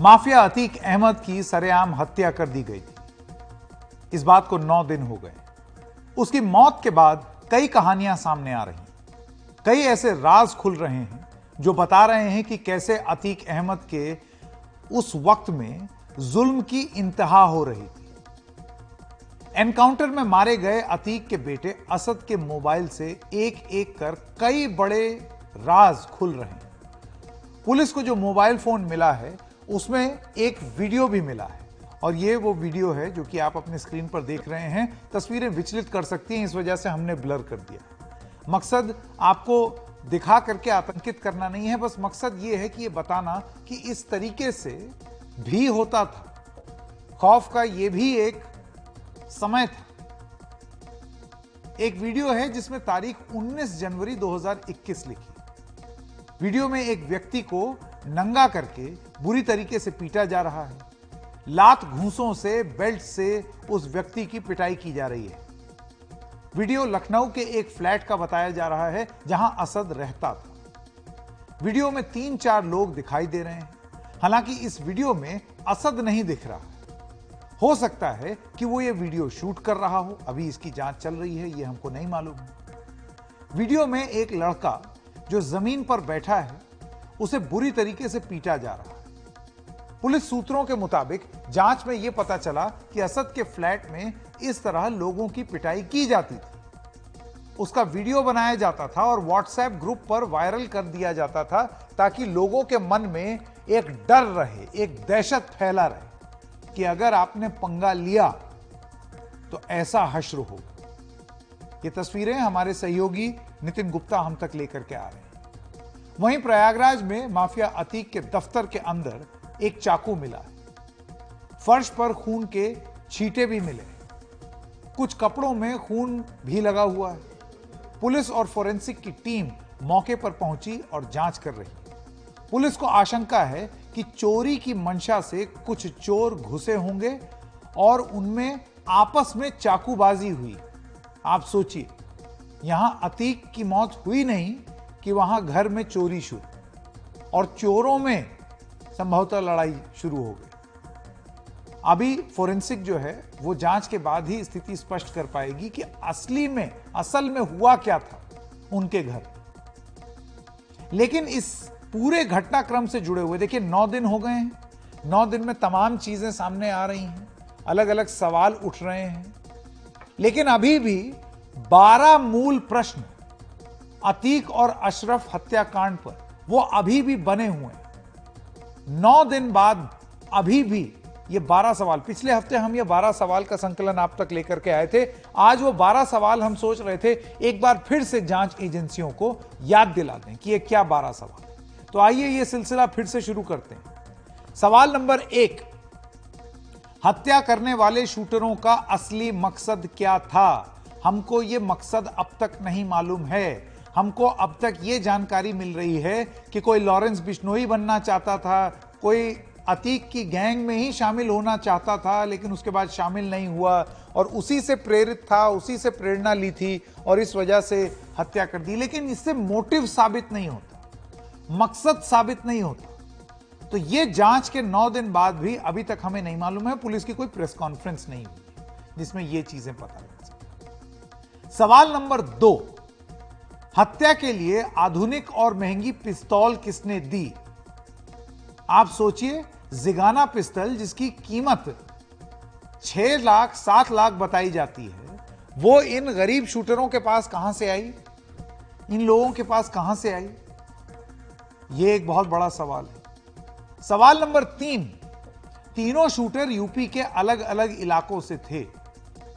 Mafia Atiq Ahmad की सरेआम हत्या कर दी गई थी। इस बात को नौ दिन हो गए। उसकी मौत के बाद कई कहानियाँ सामने आ रही कई ऐसे राज खुल रहे हैं जो बता रहे हैं कि कैसे अतीक अहमद के उस वक्त में जुल्म की इंतहा हो रही थी। एनकाउंटर में मारे गए अतीक के बेटे असद के मोबाइल से एक एक कर कई बड़े राज खुल रहे हैं। पुलिस को जो मोबाइल फ़ोन मिला है उसमें एक वीडियो भी मिला है। और ये वो वीडियो है जो कि आप अपने स्क्रीन पर देख रहे हैं। तस्वीरें विचलित कर सकती हैं, इस वजह से हमने ब्लर कर दिया। मकसद आपको दिखा करके आतंकित करना नहीं है, बस मकसद ये है कि ये बताना कि इस तरीके से भी होता था। खौफ का ये भी एक समय था। एक वीडियो है जिसमें तारीख 19 जनवरी 2021 लिखी। वीडियो में एक व्यक्ति को नंगा करके बुरी तरीके से पीटा जा रहा है। लात घूसों से, बेल्ट से उस व्यक्ति की पिटाई की जा रही है। वीडियो लखनऊ के एक फ्लैट का बताया जा रहा है, जहाँ असद रहता था। वीडियो में तीन चार लोग दिखाई दे रहे हैं। हालाँकि इस वीडियो में असद नहीं दिख रहा। हो सकता है कि वो ये वीडियो शूट कर रहा हो, अभी इसकी जाँच चल रही है, ये हमको नहीं मालूम। वीडियो में एक लड़का जो ज़मीन पर बैठा है, उसे बुरी तरीके से पीटा जा रहा है। पुलिस सूत्रों के मुताबिक जाँच में यह पता चला कि असद के फ्लैट में इस तरह लोगों की पिटाई की जाती थी। उसका वीडियो बनाया जाता था और व्हाट्सएप ग्रुप पर वायरल कर दिया जाता था ताकि लोगों के मन में एक डर रहे, एक दहशत फैला रहे कि अगर आपने पंगा लिया तो ऐसा हश्र हो। ये तस्वीरें हमारे सहयोगी नितिन गुप्ता हम तक लेकर के आ रहे हैं। वहीं प्रयागराज में माफिया अतीक के दफ्तर के अंदर एक चाकू मिला। फर्श पर खून के छींटे भी मिले। कुछ कपड़ों में खून भी लगा हुआ है। पुलिस और फोरेंसिक की टीम मौके पर पहुँची और जाँच कर रही पुलिस को आशंका है कि चोरी की मंशा से कुछ चोर घुसे होंगे और उनमें आपस में चाकूबाजी हुई। आप सोचिए, यहाँ अतीक की मौत हुई नहीं कि वहाँ घर में चोरी शुरू। और चोरों में संभवतः लड़ाई शुरू हो गई। अभी फोरेंसिक जो है, वो जाँच के बाद ही स्थिति स्पष्ट कर पाएगी कि असली में, असल में हुआ क्या था उनके घर। लेकिन इस पूरे घटनाक्रम से जुड़े हुए, देखिए, नौ दिन हो गए हैं। नौ दिन में तमाम चीज़ें सामने आ रही हैं। अलग अलग सवाल उठ रहे हैं। लेकिन अभी भी बारह मूल प्रश्न, अतीक और अशरफ हत्याकांड पर, वो अभी भी बने हुए हैं। नौ दिन बाद अभी भी ये बारह सवाल, पिछले हफ़्ते हम ये बारह सवाल का संकलन आप तक लेकर के आए थे। आज वो बारह सवाल हम सोच रहे थे, एक बार फिर से जाँच एजेंसियों को याद दिला दें कि ये क्या बारह सवाल। तो आइए ये सिलसिला फिर से शुरू करते हैं। सवाल नंबर एक, हत्या करने वाले शूटरों का असली मकसद क्या था? हमको ये मकसद अब तक नहीं मालूम है। हमको अब तक ये जानकारी मिल रही है कि कोई लॉरेंस बिश्नोई बनना चाहता था, कोई अतीक की गैंग में ही शामिल होना चाहता था, लेकिन उसके बाद शामिल नहीं हुआ और उसी से प्रेरित था, उसी से प्रेरणा ली थी और इस वजह से हत्या कर दी। लेकिन इससे मोटिव साबित नहीं होता, मकसद साबित नहीं होता। तो यह जाँच के नौ दिन बाद भी अभी तक हमें नहीं मालूम है, पुलिस की कोई प्रेस कॉन्फ्रेंस नहीं हुई जिसमें यह चीज़ें पता लग सके सवाल नंबर दो हत्या के लिए आधुनिक और महँगी पिस्तौल किसने दी? आप सोचिए, जिगाना पिस्तल जिसकी कीमत छह लाख, सात लाख बताई जाती है, वो इन गरीब शूटरों के पास कहाँ से आई? इन लोगों के पास कहाँ से आई? यह एक बहुत बड़ा सवाल है। सवाल नंबर तीन, तीनों शूटर यूपी के अलग अलग इलाकों से थे।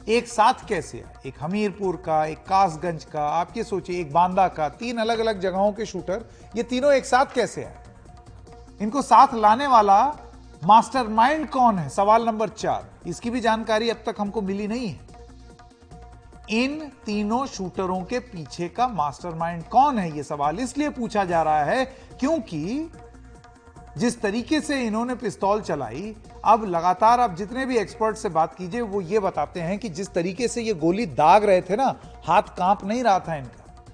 एक साथ कैसे एक हमीरपुर का, एक कासगंज का, आप ये सोचिए, एक बांदा का, तीन अलग अलग जगहों के शूटर, ये तीनों एक साथ कैसे है इनको साथ लाने वाला मास्टरमाइंड कौन है? सवाल नंबर चार। इसकी भी जानकारी अब तक हमको मिली नहीं है। इन तीनों शूटरों के पीछे का मास्टरमाइंड कौन है? यह सवाल इसलिए पूछा जा रहा है क्योंकि जिस तरीके से इन्होंने पिस्तौल चलाई, अब लगातार आप जितने भी एक्सपर्ट से बात कीजिए, वो ये बताते हैं कि जिस तरीके से ये गोली दाग रहे थे ना, हाथ काँप नहीं रहा था इनका।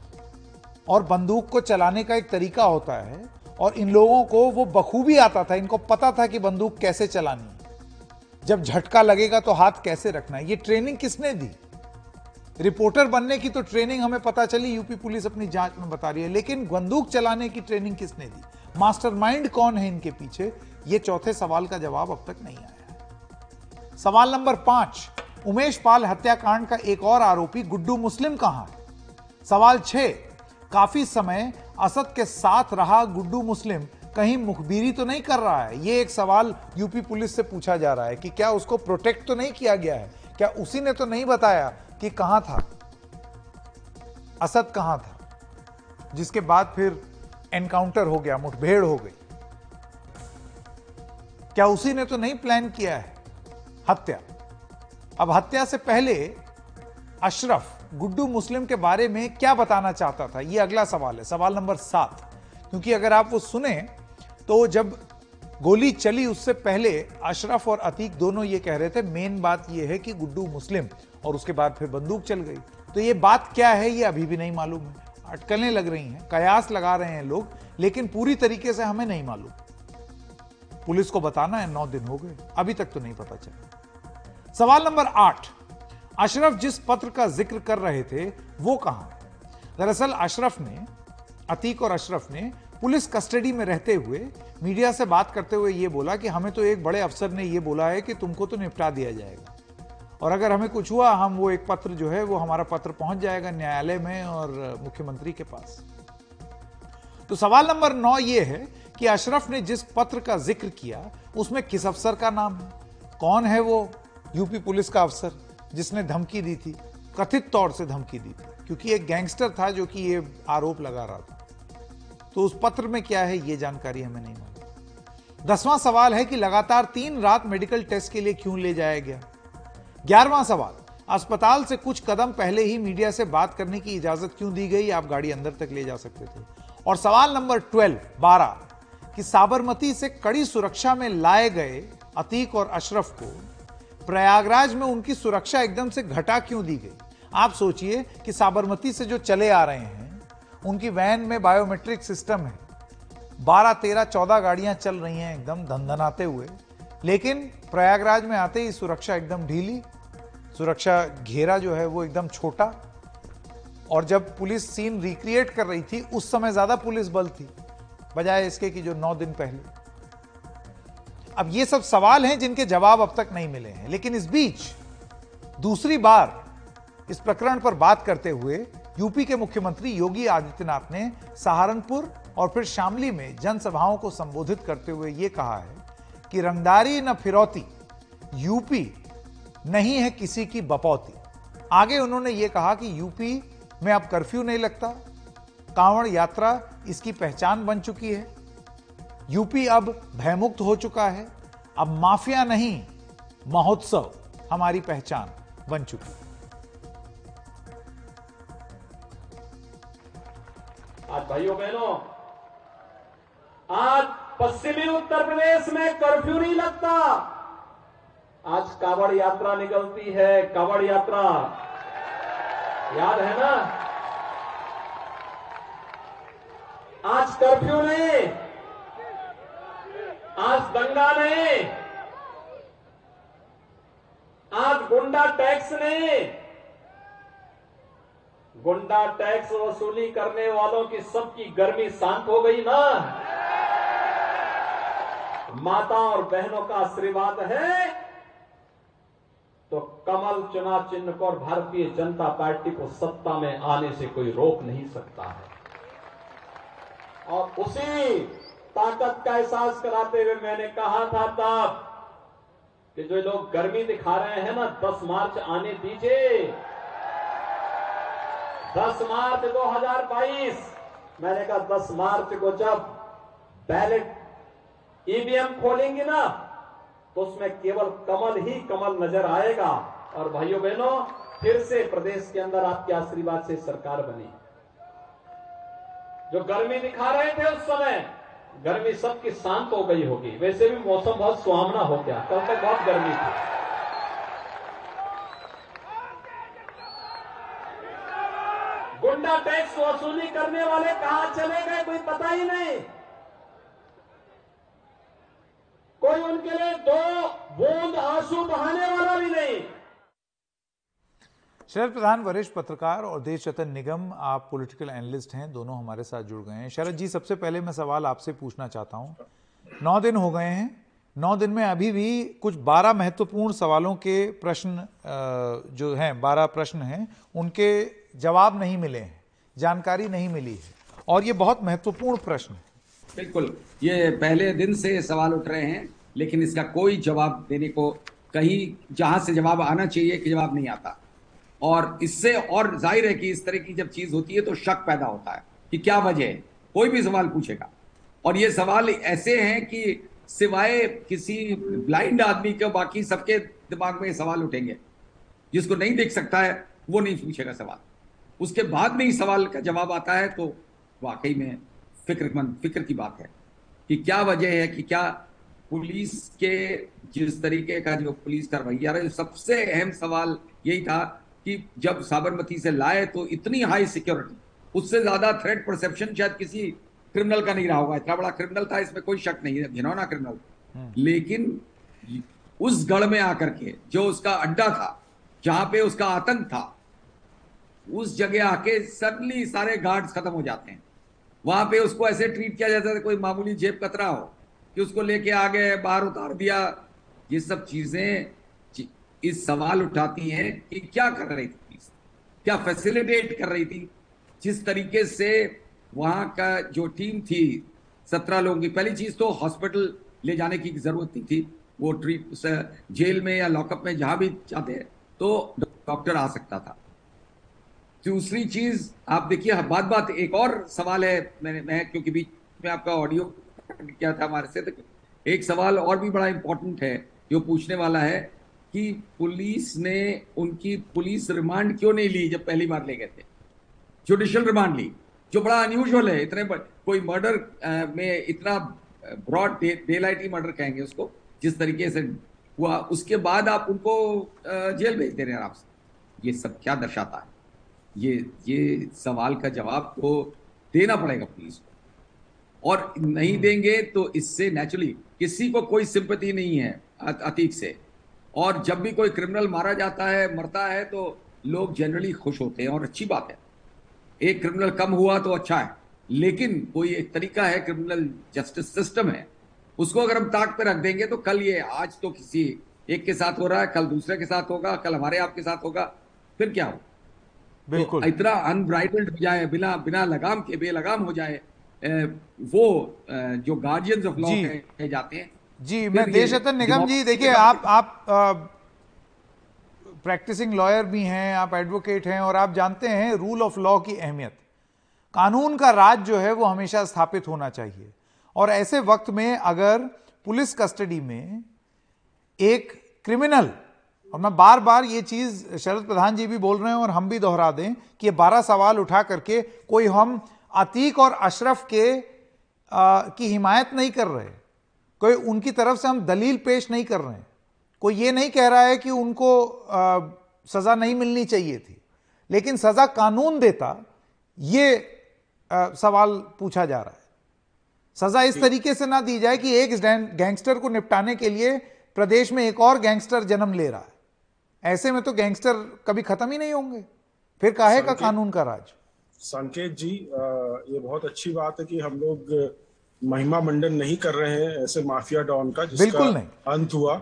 और बंदूक को चलाने का एक तरीका होता है, और इन लोगों को वो बखूबी आता था, इनको पता था कि बंदूक कैसे चलानी जब झटका लगेगा तो हाथ कैसे रखना है? ये ट्रेनिंग किसने दी? रिपोर्टर बनने की तो ट्रेनिंग हमें पता चली, यूपी पुलिस अपनी जाँच में बता रही है, लेकिन बंदूक चलाने की ट्रेनिंग किसने दी? मास्टरमाइंड कौन है इनके पीछे? ये चौथे सवाल का जवाब अब तक नहीं आया सवाल नंबर पाँच, उमेश पाल हत्याकांड का एक और आरोपी गुड्डू मुस्लिम कहाँ? है सवाल छह, काफ़ी समय असद के साथ रहा गुड्डू मुस्लिम, कहीं मुखबिरी तो नहीं कर रहा है? ये एक सवाल यूपी पुलिस से पूछा जा रहा है कि क्या उसको प्रोटेक्ट तो नहीं किया गया है? क्या उसी ने तो नहीं बताया कि कहाँ था? असद कहाँ था? जिसके बाद फिर एनकाउंटर हो गया, मुठभेड़ हो गई। क्या उसी ने तो नहीं प्लान किया है? हत्या। अब हत्या से पहले अशरफ गुड्डू मुस्लिम के बारे में क्या बताना चाहता था? यह अगला सवाल है, सवाल नंबर सात। क्योंकि अगर आप वो सुने तो जब गोली चली, उससे पहले अशरफ और अतीक दोनों ये कह रहे थे, मेन बात यह है कि गुड्डू मुस्लिम, और उसके बाद फिर बंदूक चल गई। तो ये बात क्या है, ये अभी भी नहीं मालूम है। अटकलें लग रही हैं, कयास लगा रहे हैं लोग, लेकिन पूरी तरीके से हमें नहीं मालूम। पुलिस को बताना है, नौ दिन हो गए, अभी तक तो नहीं पता चला। सवाल नंबर आठ, अशरफ जिस पत्र का ज़िक्र कर रहे थे, वो कहाँ दरअसल अशरफ ने, अतीक और अशरफ ने पुलिस कस्टडी में रहते हुए मीडिया से बात करते हुए यह बोला कि हमें तो एक बड़े अफसर ने यह बोला है कि तुमको तो निपटा दिया जाएगा। और अगर हमें कुछ हुआ, हम वो एक पत्र जो है, वो हमारा पत्र पहुँच जाएगा न्यायालय में और मुख्यमंत्री के पास। तो सवाल नंबर नौ ये है कि अशरफ ने जिस पत्र का ज़िक्र किया, उसमें किस अफसर का नाम है? कौन है वो यूपी पुलिस का अफसर जिसने धमकी दी थी? कथित तौर से धमकी दी थी, क्योंकि एक गैंगस्टर था जो कि ये आरोप लगा रहा था। तो उस पत्र में क्या है, ये जानकारी हमें नहीं मालूम। दसवां सवाल है कि लगातार तीन रात मेडिकल टेस्ट के लिए क्यों ले जाया गया? ग्यारहवां सवाल, अस्पताल से कुछ कदम पहले ही मीडिया से बात करने की इजाज़त क्यों दी गई? आप गाड़ी अंदर तक ले जा सकते थे। और सवाल नंबर ट्वेल्व, बारह, कि साबरमती से कड़ी सुरक्षा में लाए गए अतीक और अशरफ को प्रयागराज में उनकी सुरक्षा एकदम से घटा क्यों दी गई? आप सोचिए कि साबरमती से जो चले आ रहे हैं, उनकी वैन में बायोमेट्रिक सिस्टम है। बारह, तेरह, चौदह गाड़ियाँ चल रही हैं एकदम धनधनाते हुए। लेकिन प्रयागराज में आते ही सुरक्षा एकदम ढीली, सुरक्षा घेरा जो है वो एकदम छोटा, और जब पुलिस सीन रिक्रिएट कर रही थी, उस समय ज़्यादा पुलिस बल थी, बजाय इसके कि जो नौ दिन पहले। अब ये सब सवाल हैं जिनके जवाब अब तक नहीं मिले हैं। लेकिन इस बीच दूसरी बार इस प्रकरण पर बात करते हुए यूपी के मुख्यमंत्री योगी आदित्यनाथ ने सहारनपुर और फिर शामली में जनसभाओं को संबोधित करते हुए यह कहा है कि रंगदारी न फिरौती, यूपी नहीं है किसी की बपौती। आगे उन्होंने यह कहा कि यूपी में अब कर्फ्यू नहीं लगता, कांवड़ यात्रा इसकी पहचान बन चुकी है। यूपी अब भयमुक्त हो चुका है, अब माफिया नहीं, महोत्सव हमारी पहचान बन चुकी है। आज भाइयों बहनों, आज पश्चिमी उत्तर प्रदेश में कर्फ्यू नहीं लगता। आज कावड़ यात्रा निकलती है, कावड़ यात्रा। याद है ना? आज कर्फ्यू नहीं, आज दंगा नहीं, आज गुंडा टैक्स नहीं। गुंडा टैक्स वसूली करने वालों की सबकी गर्मी शांत हो गई ना? माता और बहनों का आशीर्वाद है तो कमल चुनाव चिन्ह को और भारतीय जनता पार्टी को सत्ता में आने से कोई रोक नहीं सकता है। और उसी ताकत का एहसास कराते हुए मैंने कहा था तब कि जो लोग गर्मी दिखा रहे हैं ना 10 मार्च आने दीजिए। 10 मार्च 2022 मैंने कहा 10 मार्च को जब बैलेट ईवीएम खोलेंगे ना तो उसमें केवल कमल ही कमल नज़र आएगा। और भाइयों बहनों फिर से प्रदेश के अंदर आपके आशीर्वाद से सरकार बनी। जो गर्मी दिखा रहे थे उस समय, गर्मी सबकी शांत हो गई होगी। वैसे भी मौसम बहुत सुहावना हो गया। कल तक बहुत गर्मी थी। गुंडा टैक्स वसूली करने वाले कहा चले गए, कोई पता ही नहीं कोई उनके लिए दो बूंद आँसू बहाने वाला भी नहीं। शरद प्रधान वरिष्ठ पत्रकार और देश रतन निगम आप पॉलिटिकल एनालिस्ट हैं दोनों हमारे साथ जुड़ गए हैं। शरद जी सबसे पहले मैं सवाल आपसे पूछना चाहता हूँ। नौ दिन हो गए हैं। नौ दिन में अभी भी कुछ बारह महत्वपूर्ण सवालों के प्रश्न जो हैं बारह प्रश्न हैं उनके जवाब नहीं मिले हैं जानकारी नहीं मिली है। और ये बहुत महत्वपूर्ण प्रश्न है। बिल्कुल ये पहले दिन से सवाल उठ रहे हैं। लेकिन इसका कोई जवाब देने को कहीं, जहाँ से जवाब आना चाहिए, कि जवाब नहीं आता। और इससे और ज़ाहिर है कि इस तरह की जब चीज़ होती है तो शक पैदा होता है कि क्या वजह है। कोई भी सवाल पूछेगा। और ये सवाल ऐसे हैं कि सिवाय किसी ब्लाइंड आदमी के, बाकी सबके दिमाग में सवाल उठेंगे। जिसको नहीं देख सकता है, वो नहीं पूछेगा सवाल। उसके बाद में ही सवाल का जवाब आता है तो वाकई में फिक्रमंद, फ़िक्र की बात है कि क्या वजह है, कि क्या पुलिस के जिस तरीके का जो पुलिस का रवैया रहा सबसे अहम सवाल यही था कि जब साबरमती से लाए तो इतनी हाई सिक्योरिटी उससे ज़्यादा थ्रेट परसेप्शन शायद किसी क्रिमिनल का नहीं रहा होगा। इतना बड़ा क्रिमिनल था इसमें कोई शक नहीं है घिनौना क्रिमिनल हम्म। लेकिन उस गढ़ में आकर के जो उसका अड्डा था जहाँ पे उसका आतंक था उस जगह आके सडनली सारे गार्ड्स खत्म हो जाते हैं। वहाँ पे उसको ऐसे ट्रीट किया जाता था कोई मामूली जेब कतरा हो कि उसको लेके आ गए बाहर उतार दिया। ये सब चीज़ें इस सवाल उठाती हैं कि क्या कर रही थी। क्या फैसिलिटेट कर रही थी। जिस तरीके से वहाँ का जो टीम थी, सत्रह लोगों की, पहली चीज़ तो हॉस्पिटल ले जाने की ज़रूरत नहीं थी। वो ट्रीट जेल में या लॉकअप में जहाँ भी जाते हैं तो डॉक्टर आ सकता था। दूसरी चीज़, आप देखिए बात बात एक और सवाल है, मैंने, मैं, क्योंकि बीच में आपका ऑडियो किया था हमारे से? तो एक सवाल और भी बड़ा इंपॉर्टेंट है, जो पूछने वाला है कि पुलिस ने उनकी पुलिस रिमांड क्यों नहीं ली जब पहली बार ले गए थे? जुडिशियल रिमांड ली, जो बड़ा अनयूजल है, इतने कोई मर्डर में इतना ब्रॉड डे लाइट ही मर्डर कहेंगे उसको, जिस तरीके से हुआ, उसके बाद आप उनको जेल भेज दे रहे हैं आराम से ये सब क्या दर्शाता है? ये ये सवाल का जवाब तो देना पड़ेगा पुलिस को। और नहीं हम्म। देंगे तो इससे नेचुरली किसी को कोई सिंपति नहीं है अतीक से। और जब भी कोई क्रिमिनल मारा जाता है मरता है तो लोग जनरली खुश होते हैं और अच्छी बात है। एक क्रिमिनल कम हुआ तो अच्छा है। लेकिन कोई एक तरीका है क्रिमिनल जस्टिस सिस्टम है उसको अगर हम ताक पे रख देंगे तो कल ये आज तो किसी एक के साथ हो रहा है कल दूसरे के साथ होगा कल हमारे आपके साथ होगा फिर क्या हो? बिल्कुल। तो इतना अनब्राइटल्ड हो जाए बिना बिना लगाम के बेलगाम हो जाए वो जो गार्जियंस ऑफ़ लॉ कहे जाते हैं जी मैं देशरतन निगम जी देखिए आप आप प्रैक्टिसिंग लॉयर भी हैं आप एडवोकेट हैं और आप जानते हैं रूल ऑफ़ लॉ की अहमियत। कानून का राज जो है वो हमेशा स्थापित होना चाहिए। और ऐसे वक्त में अगर पुलिस कस्टडी में एक क्रिमिनल और मैं बार बार ये चीज़ शरद प्रधान जी भी बोल रहे हैं और हम भी दोहरा दें कि ये बारह सवाल उठा करके कोई हम अतीक और अशरफ के आ, की हिमायत नहीं कर रहे। कोई उनकी तरफ़ से हम दलील पेश नहीं कर रहे हैं। कोई ये नहीं कह रहा है कि उनको आ, सजा नहीं मिलनी चाहिए थी। लेकिन सजा कानून देता ये आ, सवाल पूछा जा रहा है। सजा इस तरीके से ना दी जाए कि एक गैंगस्टर को निपटाने के लिए प्रदेश में एक और गैंगस्टर जन्म ले रहा है। ऐसे में तो गैंगस्टर कभी खत्म ही नहीं होंगे। फिर काहे का कानून का राज? संकेत जी ये बहुत अच्छी बात है कि हम लोग महिमा मंडन नहीं कर रहे हैं ऐसे माफिया डॉन का जिसका अंत हुआ।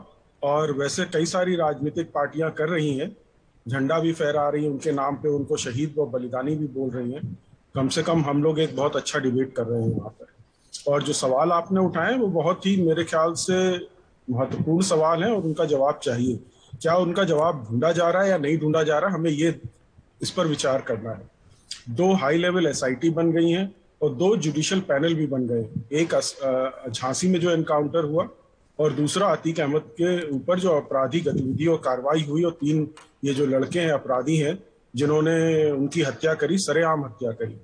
और वैसे कई सारी राजनीतिक पार्टियाँ कर रही हैं। झंडा भी फहरा रही है उनके नाम पे उनको शहीद व बलिदानी भी बोल रही हैं। कम से कम हम लोग एक बहुत अच्छा डिबेट कर रहे हैं वहाँ पर। और जो सवाल आपने उठाए वो बहुत ही मेरे ख्याल से महत्वपूर्ण सवाल है और उनका जवाब चाहिए। क्या उनका जवाब ढूंढा जा रहा है या नहीं ढूंढा जा रहा हमें ये इस पर विचार करना है। दो हाई लेवल एसआईटी बन गई हैं और दो जुडिशियल पैनल भी बन गए एक झांसी में जो एनकाउंटर हुआ और दूसरा अतीक अहमद के ऊपर जो अपराधी गतिविधि और कार्रवाई हुई और तीन ये जो लड़के हैं, अपराधी हैं, जिन्होंने उनकी हत्या करी, सरेआम हत्या करी।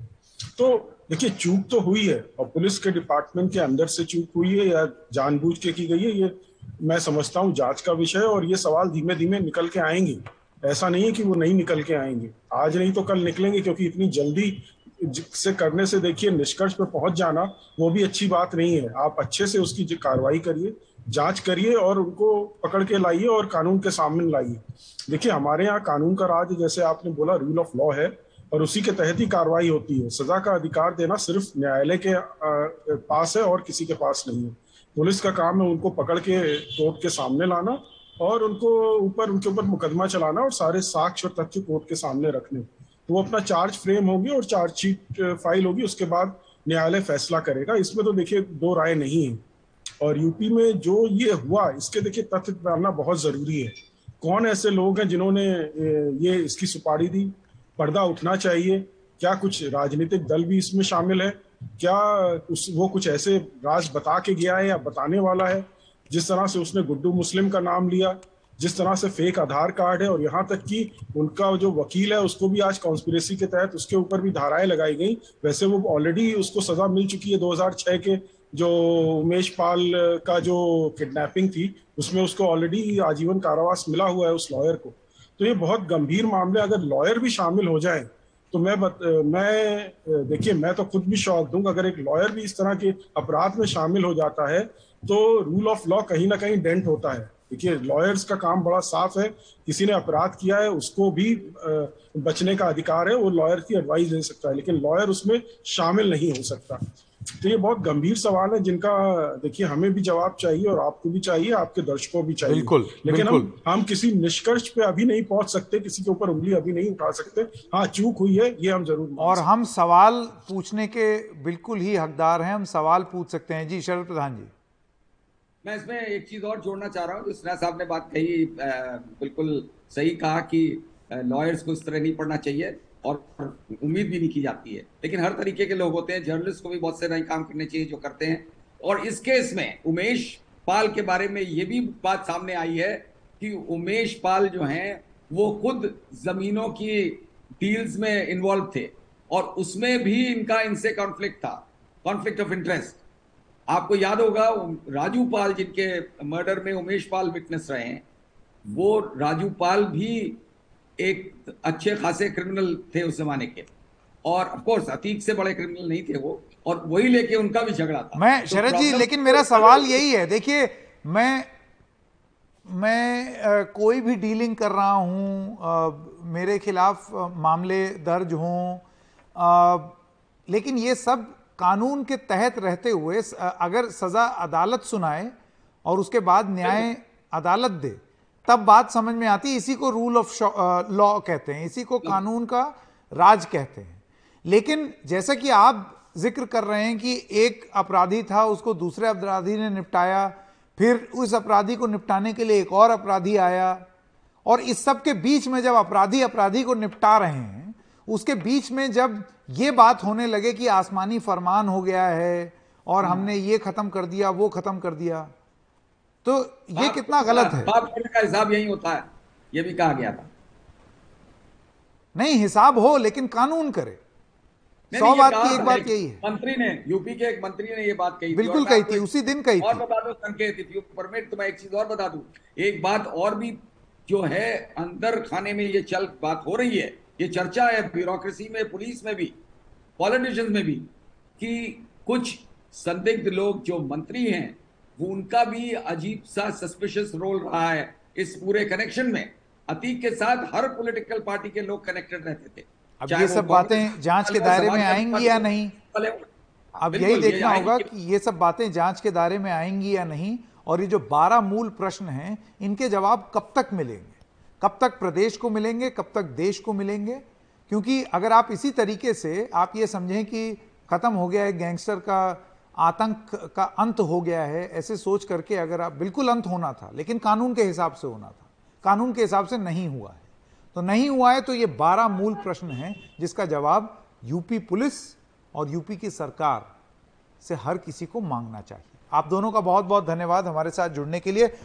तो देखिए, चूक तो हुई है और पुलिस के डिपार्टमेंट के अंदर से चूक हुई है या जानबूझ के की गई है, ये मैं समझता हूँ जाँच का विषय और ये सवाल धीमे धीमे निकल के आएँगे। ऐसा नहीं है कि वो नहीं निकल के आएँगे। आज नहीं तो कल निकलेंगे, क्योंकि इतनी जल्दी से करने से देखिए, निष्कर्ष पे पहुँच जाना, वो भी अच्छी बात नहीं है। आप अच्छे से उसकी कार्रवाई करिए, जाँच करिए और उनको पकड़ के लाइए और कानून के सामने लाइए। देखिए, हमारे यहाँ कानून का राज, जैसे आपने बोला रूल ऑफ़ लॉ है, और उसी के तहत ही कार्रवाई होती है। सजा का अधिकार देना सिर्फ़ न्यायालय के पास है और किसी के पास नहीं है। पुलिस का काम है उनको पकड़ के कोर्ट के सामने लाना और उनको ऊपर, उनके ऊपर मुकदमा चलाना और सारे साक्ष्य और तथ्य कोर्ट के सामने रखने। तो वो अपना चार्ज फ्रेम होगी और चार्जशीट फ़ाइल होगी, उसके बाद न्यायालय फैसला करेगा। इसमें तो देखिए दो राय नहीं है। और यूपी में जो ये हुआ, इसके देखिए तथ्य जानना बहुत ज़रूरी है। कौन ऐसे लोग हैं जिन्होंने ये इसकी सुपारी दी? पर्दा उठना चाहिए। क्या कुछ राजनीतिक दल भी इसमें शामिल है? क्या उस, वो कुछ ऐसे राज बता के गया है या बताने वाला है? जिस तरह से उसने गुड्डू मुस्लिम का नाम लिया जिस तरह से फेक आधार कार्ड है और यहाँ तक कि उनका जो वकील है उसको भी आज कॉन्स्पिरेसी के तहत उसके ऊपर भी धाराएँ लगाई गई। वैसे वो ऑलरेडी उसको सजा मिल चुकी है 2006 के जो उमेश पाल का जो किडनैपिंग थी उसमें उसको ऑलरेडी आजीवन कारावास मिला हुआ है उस लॉयर को। तो ये बहुत गंभीर मामले अगर लॉयर भी शामिल हो जाए तो मैं बत, मैं देखिए मैं तो खुद भी शौक दूँगा अगर एक लॉयर भी इस तरह के अपराध में शामिल हो जाता है तो रूल ऑफ़ लॉ कहीं ना कहीं डेंट होता है। देखिए लॉयर्स का काम बड़ा साफ़ है। किसी ने अपराध किया है उसको भी बचने का अधिकार है वो लॉयर की एडवाइस दे सकता है। लेकिन लॉयर उसमें शामिल नहीं हो सकता। तो ये बहुत गंभीर सवाल है जिनका देखिए हमें भी जवाब चाहिए और आपको भी चाहिए आपके दर्शकों भी चाहिए। बिल्कुल लेकिन बिल्कुल। हम हम किसी निष्कर्ष पे अभी नहीं पहुँच सकते किसी के ऊपर उंगली अभी नहीं उठा सकते। हाँ चूक हुई है ये हम ज़रूर और हम सवाल पूछने के बिल्कुल ही हकदार हैं हम सवाल पूछ सकते हैं। जी शरद प्रधान जी। मैं इसमें एक चीज़ और जोड़ना चाह रहा हूँ, जो स्नेहा साहब ने बात कही बिल्कुल सही कहा कि लॉयर्स को इस तरह नहीं पढ़ना चाहिए और उम्मीद भी नहीं की जाती है। लेकिन हर तरीके के लोग होते हैं जर्नलिस्ट को भी बहुत से नए काम करने चाहिए जो करते हैं। और इस केस में उमेश पाल के बारे में ये भी बात सामने आई है कि उमेश पाल जो हैं, वो खुद जमीनों की डील्स में इन्वॉल्व थे और उसमें भी इनका इनसे कॉन्फ्लिक्ट था कॉन्फ्लिक्ट ऑफ़ इंटरेस्ट आपको याद होगा राजू पाल जिनके मर्डर में उमेश पाल विटनेस रहे हैं वो राजू पाल भी एक अच्छे खासे क्रिमिनल थे उस जमाने के। और ऑफ़ कोर्स अतीक से बड़े क्रिमिनल नहीं थे वो और वही लेके उनका भी झगड़ा था। मैं तो शरद जी लेकिन मेरा सवाल यही है देखिए मैं मैं आ, कोई भी डीलिंग कर रहा हूँ मेरे खिलाफ मामले दर्ज हों लेकिन ये सब कानून के तहत रहते हुए अगर सजा अदालत सुनाए और उसके बाद न्याय अदालत दे, तब बात समझ में आती है, इसी को रूल ऑफ़ लॉ कहते हैं, इसी को कानून का राज कहते हैं। लेकिन जैसा कि आप ज़िक्र कर रहे हैं कि एक अपराधी था, उसको दूसरे अपराधी ने निपटाया, फिर उस अपराधी को निपटाने के लिए एक और अपराधी आया, और इस सब के बीच में जब अपराधी अपराधी को निपटा रहे हैं, उसके बीच में जब ये बात होने लगे कि आसमानी फरमान हो गया है और हमने ये खत्म कर दिया वो खत्म कर दिया। तो ये कितना गलत है? पाप करने का हिसाब यही होता है। ये भी कहा गया था। नहीं हिसाब हो लेकिन कानून करे। सौ बात की एक बात यही है। मंत्री ने यूपी के एक मंत्री ने ये बात कही बिल्कुल कही थी उसी दिन कही और बता दो संकेत परमिट तो मैं एक चीज़ और बता दू। एक बात और भी जो है अंदर खाने में ये चल बात हो रही है। ये चर्चा है ब्यूरोक्रेसी में पुलिस में भी पॉलिटिशियंस में भी कि कुछ संदिग्ध लोग जो मंत्री हैं वो उनका भी अजीब सा सस्पिशियस रोल रहा है इस पूरे कनेक्शन में। अतीक के साथ हर पॉलिटिकल पार्टी के लोग कनेक्टेड रहते थे। अब ये सब बातें जाँच के दायरे में आएँगी या नहीं? अब यही देखना होगा कि ये सब बातें जाँच के दायरे में आएँगी या नहीं और ये जो बारह मूल प्रश्न हैं इनके जवाब कब तक मिलेंगे? कब तक प्रदेश को मिलेंगे, कब तक देश को मिलेंगे? क्योंकि अगर आप इसी तरीके से, आप ये समझें कि खत्म हो गया है, गैंगस्टर का आतंक का अंत हो गया है, ऐसे सोच करके अगर आप, बिल्कुल अंत होना था, लेकिन कानून के हिसाब से होना था। कानून के हिसाब से नहीं हुआ है। तो नहीं हुआ है तो ये बारह मूल प्रश्न हैं, जिसका जवाब यूपी पुलिस और यूपी की सरकार से हर किसी को मांगना चाहिए। आप दोनों का बहुत बहुत धन्यवाद हमारे साथ जुड़ने के लिए।